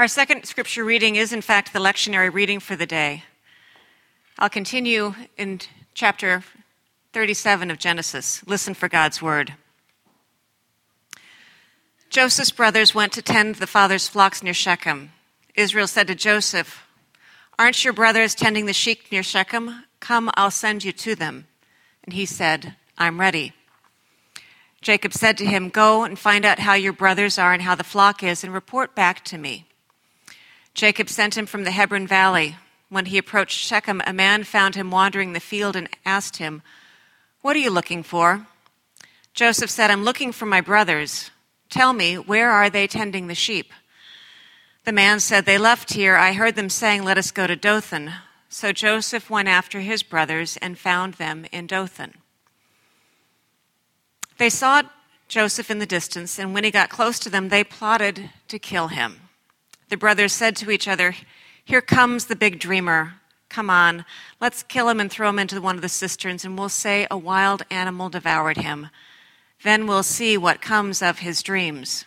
Our second scripture reading is, in fact, the lectionary reading for the day. I'll continue in chapter 37 of Genesis. Listen for God's word. Joseph's brothers went to tend the father's flocks near Shechem. Israel said to Joseph, Aren't your brothers tending the sheep near Shechem? Come, I'll send you to them. And he said, I'm ready. Jacob said to him, Go and find out how your brothers are and how the flock is, and report back to me. Jacob sent him from the Hebron valley. When he approached Shechem, a man found him wandering the field and asked him, What are you looking for? Joseph said, I'm looking for my brothers. Tell me, where are they tending the sheep? The man said, They left here. I heard them saying, Let us go to Dothan. So Joseph went after his brothers and found them in Dothan. They saw Joseph in the distance, and when he got close to them, they plotted to kill him. The brothers said to each other, Here comes the big dreamer. Come on, let's kill him and throw him into one of the cisterns, and we'll say a wild animal devoured him. Then we'll see what comes of his dreams.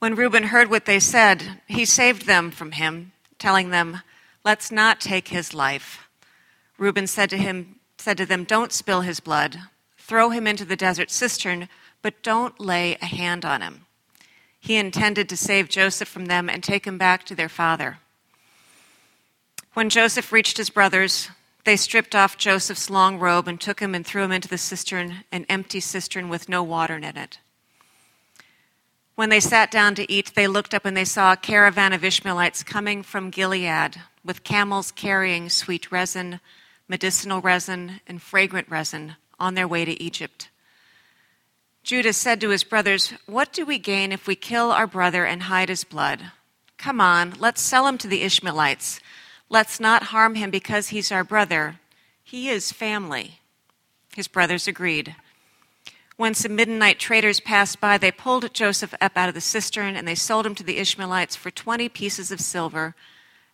When Reuben heard what they said, he saved them from him, telling them, Let's not take his life. Reuben said to him, said to them, Don't spill his blood. Throw him into the desert cistern, but don't lay a hand on him he intended to save Joseph from them and take him back to their father. When Joseph reached his brothers, they stripped off Joseph's long robe and took him and threw him into the cistern, an empty cistern with no water in it. When they sat down to eat, they looked up and they saw a caravan of Ishmaelites coming from Gilead with camels carrying sweet resin, medicinal resin, and fragrant resin on their way to Egypt. Judah said to his brothers, What do we gain if we kill our brother and hide his blood? Come on, let's sell him to the Ishmaelites. Let's not harm him because he's our brother. He is family. His brothers agreed. When some Midianite traders passed by, they pulled Joseph up out of the cistern and they sold him to the Ishmaelites for 20 pieces of silver,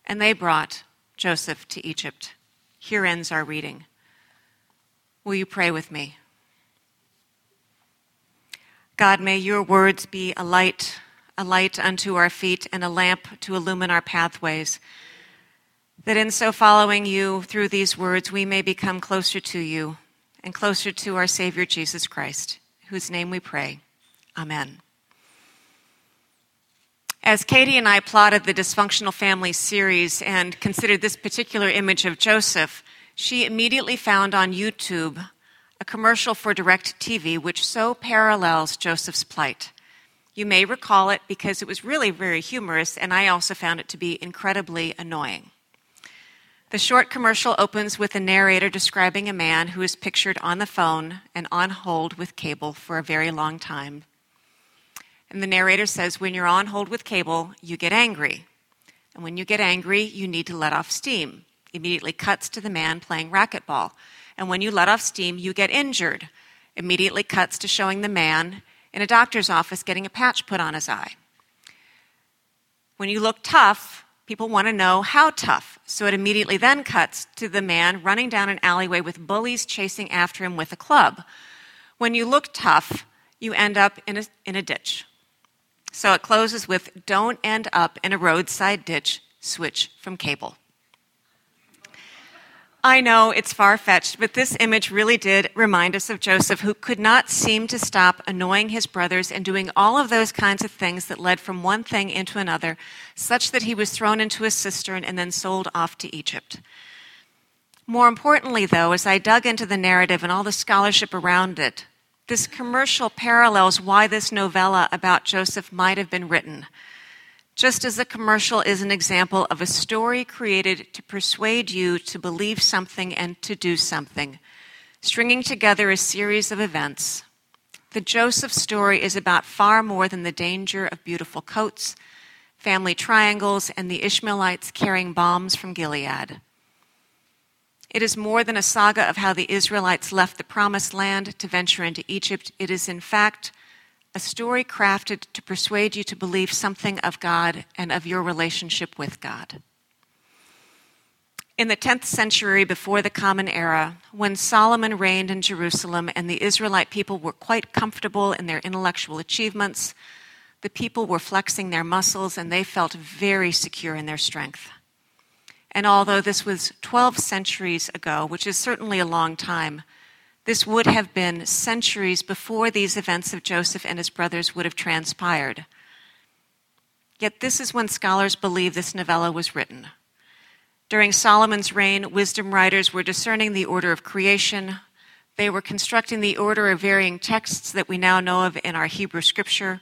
and they brought Joseph to Egypt. Here ends our reading. Will you pray with me? God, may your words be a light, a light unto our feet and a lamp to illumine our pathways. That in so following you through these words, we may become closer to you and closer to our Savior Jesus Christ, whose name we pray. Amen. As Katie and I plotted the Dysfunctional Family series and considered this particular image of Joseph, she immediately found on YouTube a commercial for DirecTV, which so parallels Joseph's plight. You may recall it because it was really very humorous, and I also found it to be incredibly annoying. The short commercial opens with a narrator describing a man who is pictured on the phone and on hold with cable for a very long time. And the narrator says, When you're on hold with cable, you get angry. And when you get angry, you need to let off steam. Immediately cuts to the man playing racquetball and when you let off steam, you get injured. Immediately cuts to showing the man in a doctor's office getting a patch put on his eye. When you look tough, people want to know how tough. So it immediately then cuts to the man running down an alleyway with bullies chasing after him with a club. When you look tough, you end up in a, in a ditch. So it closes with don't end up in a roadside ditch, switch from cable. I know it's far fetched, but this image really did remind us of Joseph, who could not seem to stop annoying his brothers and doing all of those kinds of things that led from one thing into another, such that he was thrown into a cistern and then sold off to Egypt. More importantly, though, as I dug into the narrative and all the scholarship around it, this commercial parallels why this novella about Joseph might have been written just as a commercial is an example of a story created to persuade you to believe something and to do something, stringing together a series of events. The Joseph story is about far more than the danger of beautiful coats, family triangles, and the Ishmaelites carrying balms from Gilead. It is more than a saga of how the Israelites left the promised land to venture into Egypt. It is, in fact, a story crafted to persuade you to believe something of God and of your relationship with God. In the 10th century before the Common Era, when Solomon reigned in Jerusalem and the Israelite people were quite comfortable in their intellectual achievements, the people were flexing their muscles and they felt very secure in their strength. And although this was 12 centuries ago, which is certainly a long time, this would have been centuries before these events of Joseph and his brothers would have transpired. Yet this is when scholars believe this novella was written. During Solomon's reign, wisdom writers were discerning the order of creation. They were constructing the order of varying texts that we now know of in our Hebrew scripture.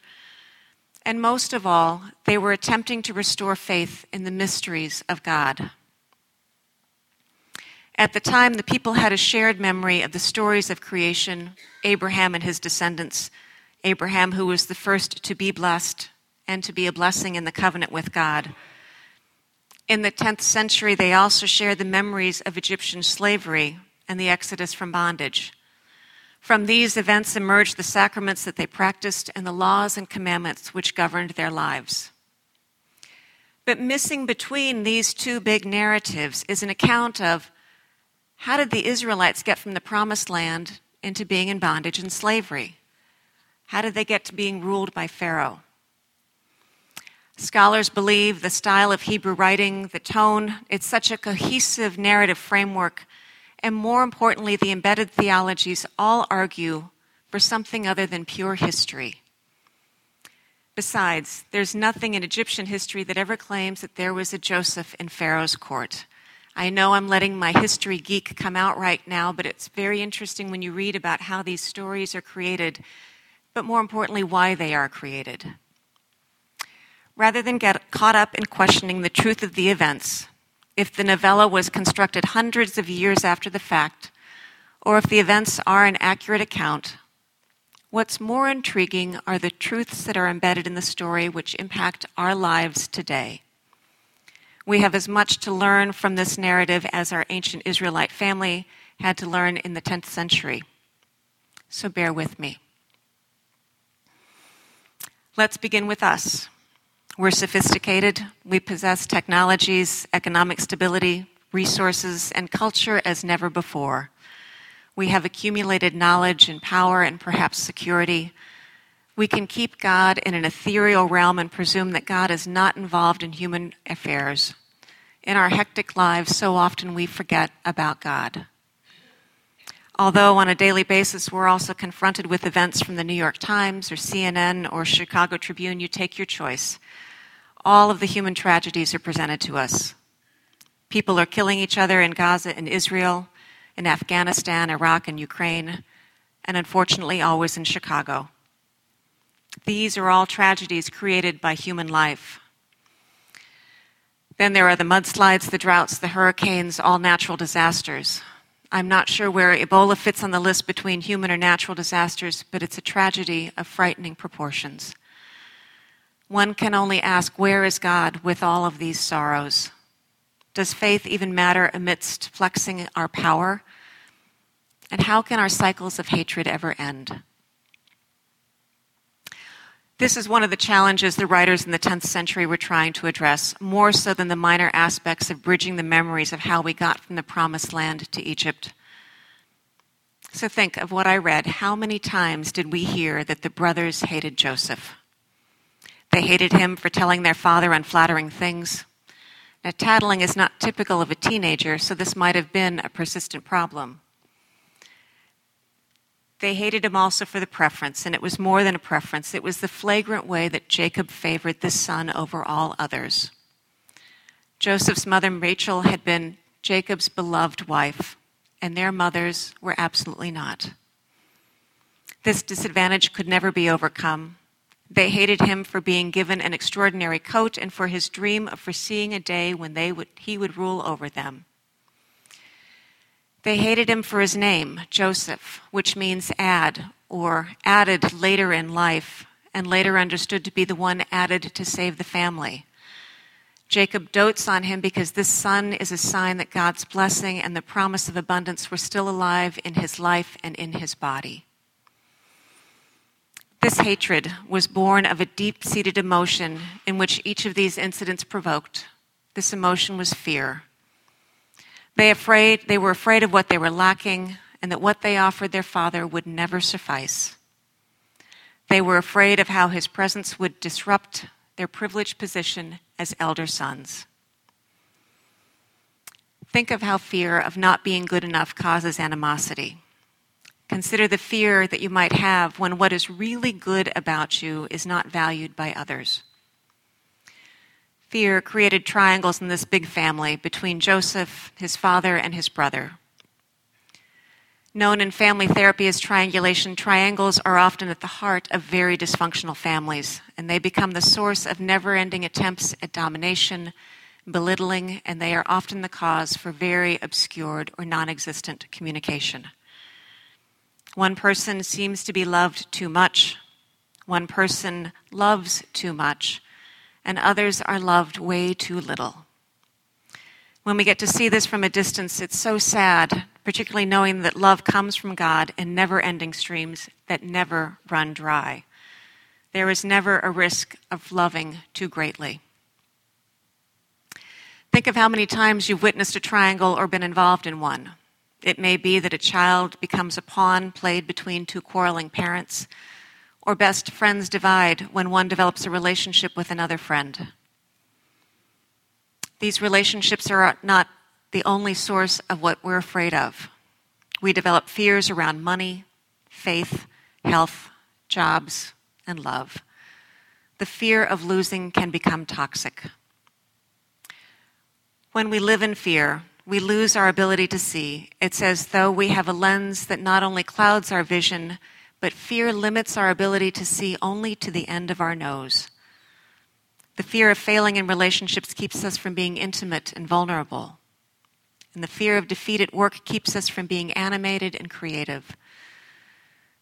And most of all, they were attempting to restore faith in the mysteries of God. At the time, the people had a shared memory of the stories of creation, Abraham and his descendants, Abraham, who was the first to be blessed and to be a blessing in the covenant with God. In the 10th century, they also shared the memories of Egyptian slavery and the exodus from bondage. From these events emerged the sacraments that they practiced and the laws and commandments which governed their lives. But missing between these two big narratives is an account of how did the Israelites get from the promised land into being in bondage and slavery? How did they get to being ruled by Pharaoh? Scholars believe the style of Hebrew writing, the tone, it's such a cohesive narrative framework, and more importantly, the embedded theologies all argue for something other than pure history. Besides, there's nothing in Egyptian history that ever claims that there was a Joseph in Pharaoh's court. I know I'm letting my history geek come out right now, but it's very interesting when you read about how these stories are created, but more importantly, why they are created. Rather than get caught up in questioning the truth of the events, if the novella was constructed hundreds of years after the fact, or if the events are an accurate account, what's more intriguing are the truths that are embedded in the story which impact our lives today. We have as much to learn from this narrative as our ancient Israelite family had to learn in the 10th century. So bear with me. Let's begin with us. We're sophisticated, we possess technologies, economic stability, resources, and culture as never before. We have accumulated knowledge and power and perhaps security. We can keep God in an ethereal realm and presume that God is not involved in human affairs. In our hectic lives, so often we forget about God. Although on a daily basis we're also confronted with events from the New York Times or CNN or Chicago Tribune, you take your choice. All of the human tragedies are presented to us. People are killing each other in Gaza and Israel, in Afghanistan, Iraq, and Ukraine, and unfortunately always in Chicago. These are all tragedies created by human life. Then there are the mudslides, the droughts, the hurricanes, all natural disasters. I'm not sure where Ebola fits on the list between human or natural disasters, but it's a tragedy of frightening proportions. One can only ask, where is God with all of these sorrows? Does faith even matter amidst flexing our power? And how can our cycles of hatred ever end? This is one of the challenges the writers in the 10th century were trying to address, more so than the minor aspects of bridging the memories of how we got from the promised land to Egypt. So think of what I read. How many times did we hear that the brothers hated Joseph? They hated him for telling their father unflattering things. Now, tattling is not typical of a teenager, so this might have been a persistent problem. They hated him also for the preference, and it was more than a preference. It was the flagrant way that Jacob favored this son over all others. Joseph's mother, Rachel, had been Jacob's beloved wife, and their mothers were absolutely not. This disadvantage could never be overcome. They hated him for being given an extraordinary coat and for his dream of foreseeing a day when they would, he would rule over them. They hated him for his name, Joseph, which means add or added later in life, and later understood to be the one added to save the family. Jacob dotes on him because this son is a sign that God's blessing and the promise of abundance were still alive in his life and in his body. This hatred was born of a deep seated emotion in which each of these incidents provoked. This emotion was fear. They, afraid, they were afraid of what they were lacking and that what they offered their father would never suffice. They were afraid of how his presence would disrupt their privileged position as elder sons. Think of how fear of not being good enough causes animosity. Consider the fear that you might have when what is really good about you is not valued by others. Fear created triangles in this big family between Joseph, his father, and his brother. Known in family therapy as triangulation, triangles are often at the heart of very dysfunctional families, and they become the source of never ending attempts at domination, belittling, and they are often the cause for very obscured or non existent communication. One person seems to be loved too much, one person loves too much, and others are loved way too little. When we get to see this from a distance, it's so sad, particularly knowing that love comes from God in never ending streams that never run dry. There is never a risk of loving too greatly. Think of how many times you've witnessed a triangle or been involved in one. It may be that a child becomes a pawn played between two quarreling parents, or best friends divide when one develops a relationship with another friend. These relationships are not the only source of what we're afraid of. We develop fears around money, faith, health, jobs, and love. The fear of losing can become toxic. When we live in fear, we lose our ability to see. It's as though we have a lens that not only clouds our vision, but fear limits our ability to see only to the end of our nose. The fear of failing in relationships keeps us from being intimate and vulnerable. And the fear of defeat at work keeps us from being animated and creative.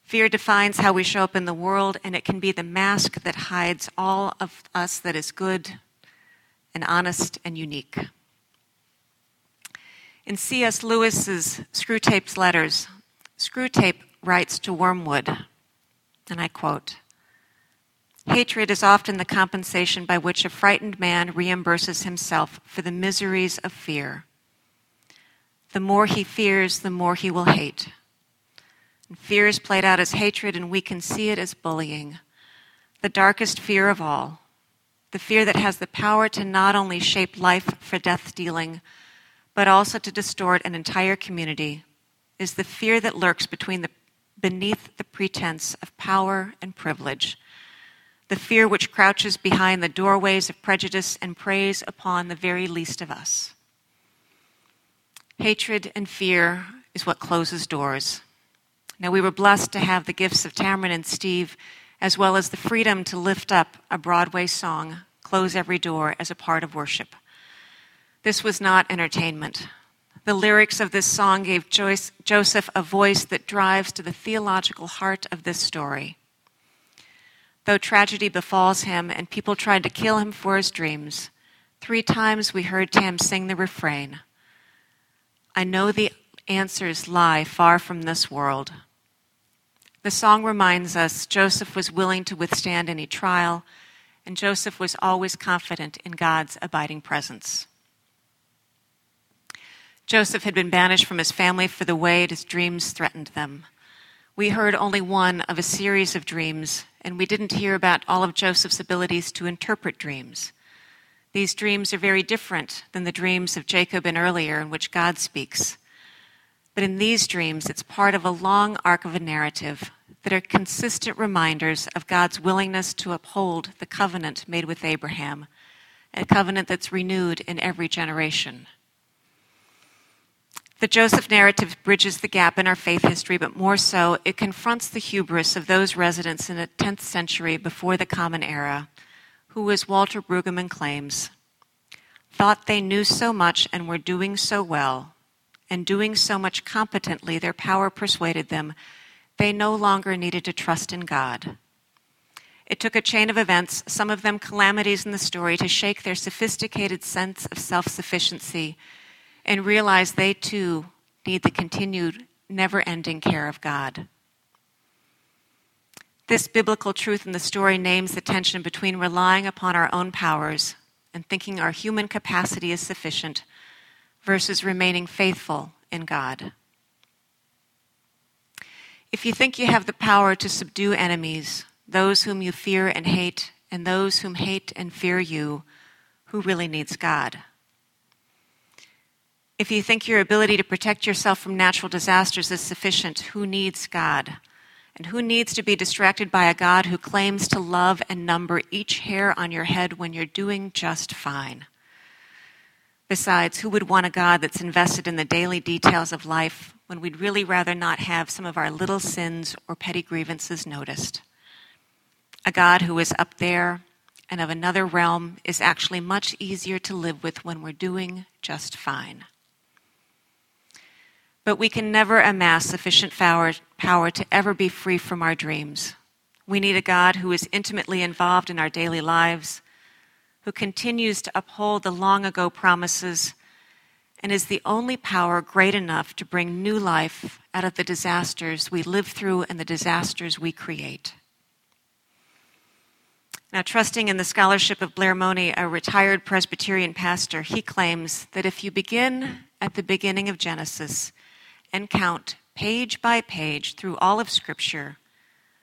Fear defines how we show up in the world, and it can be the mask that hides all of us that is good and honest and unique. In C.S. Lewis's Screwtape's letters, Screwtape writes to Wormwood, and I quote Hatred is often the compensation by which a frightened man reimburses himself for the miseries of fear. The more he fears, the more he will hate. And fear is played out as hatred, and we can see it as bullying, the darkest fear of all, the fear that has the power to not only shape life for death dealing, but also to distort an entire community, is the fear that lurks between the, beneath the pretense of power and privilege, the fear which crouches behind the doorways of prejudice and preys upon the very least of us. Hatred and fear is what closes doors. Now, we were blessed to have the gifts of Tamron and Steve, as well as the freedom to lift up a Broadway song, Close Every Door, as a part of worship. This was not entertainment. The lyrics of this song gave Joyce, Joseph a voice that drives to the theological heart of this story. Though tragedy befalls him and people tried to kill him for his dreams, three times we heard Tam sing the refrain I know the answers lie far from this world. The song reminds us Joseph was willing to withstand any trial, and Joseph was always confident in God's abiding presence. Joseph had been banished from his family for the way his dreams threatened them. We heard only one of a series of dreams, and we didn't hear about all of Joseph's abilities to interpret dreams. These dreams are very different than the dreams of Jacob and earlier, in which God speaks. But in these dreams, it's part of a long arc of a narrative that are consistent reminders of God's willingness to uphold the covenant made with Abraham, a covenant that's renewed in every generation. The Joseph narrative bridges the gap in our faith history, but more so, it confronts the hubris of those residents in the 10th century before the Common Era, who, as Walter Brueggemann claims, thought they knew so much and were doing so well, and doing so much competently, their power persuaded them they no longer needed to trust in God. It took a chain of events, some of them calamities in the story, to shake their sophisticated sense of self sufficiency and realize they too need the continued, never ending care of God. This biblical truth in the story names the tension between relying upon our own powers and thinking our human capacity is sufficient versus remaining faithful in God. If you think you have the power to subdue enemies, those whom you fear and hate, and those whom hate and fear you, who really needs God? If you think your ability to protect yourself from natural disasters is sufficient, who needs God? And who needs to be distracted by a God who claims to love and number each hair on your head when you're doing just fine? Besides, who would want a God that's invested in the daily details of life when we'd really rather not have some of our little sins or petty grievances noticed? A God who is up there and of another realm is actually much easier to live with when we're doing just fine. But we can never amass sufficient power, power to ever be free from our dreams. We need a God who is intimately involved in our daily lives, who continues to uphold the long ago promises, and is the only power great enough to bring new life out of the disasters we live through and the disasters we create. Now, trusting in the scholarship of Blair Mohney, a retired Presbyterian pastor, he claims that if you begin at the beginning of Genesis and count page by page through all of Scripture,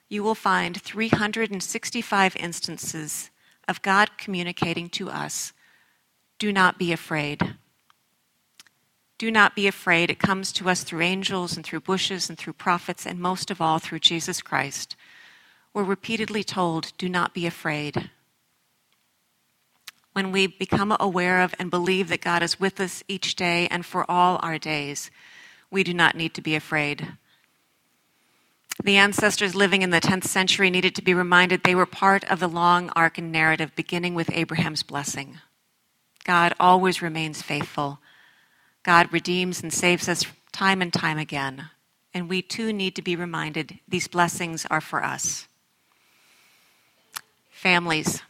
you will find 365 instances of God communicating to us do not be afraid. Do not be afraid. It comes to us through angels and through bushes and through prophets, and most of all through Jesus Christ. We're repeatedly told, do not be afraid. When we become aware of and believe that God is with us each day and for all our days, we do not need to be afraid. The ancestors living in the 10th century needed to be reminded they were part of the long arc and narrative beginning with Abraham's blessing. God always remains faithful. God redeems and saves us time and time again. And we too need to be reminded these blessings are for us. Families.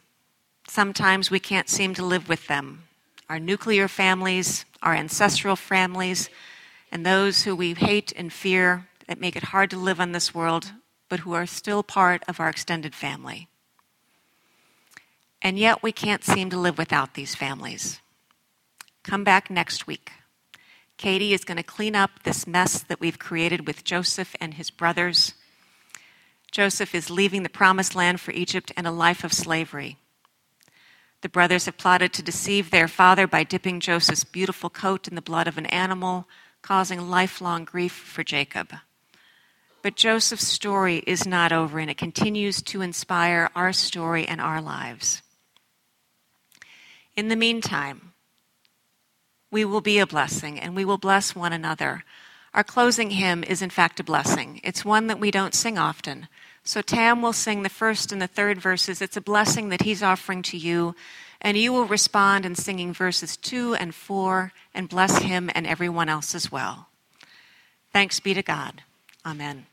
Sometimes we can't seem to live with them. Our nuclear families, our ancestral families, and those who we hate and fear that make it hard to live on this world, but who are still part of our extended family. And yet we can't seem to live without these families. Come back next week. Katie is going to clean up this mess that we've created with Joseph and his brothers. Joseph is leaving the promised land for Egypt and a life of slavery. The brothers have plotted to deceive their father by dipping Joseph's beautiful coat in the blood of an animal causing lifelong grief for Jacob. But Joseph's story is not over, and it continues to inspire our story and our lives. In the meantime, we will be a blessing and we will bless one another. Our closing hymn is, in fact, a blessing. It's one that we don't sing often. So Tam will sing the first and the third verses. It's a blessing that he's offering to you and you will respond in singing verses 2 and 4 and bless him and everyone else as well. Thanks be to God. Amen.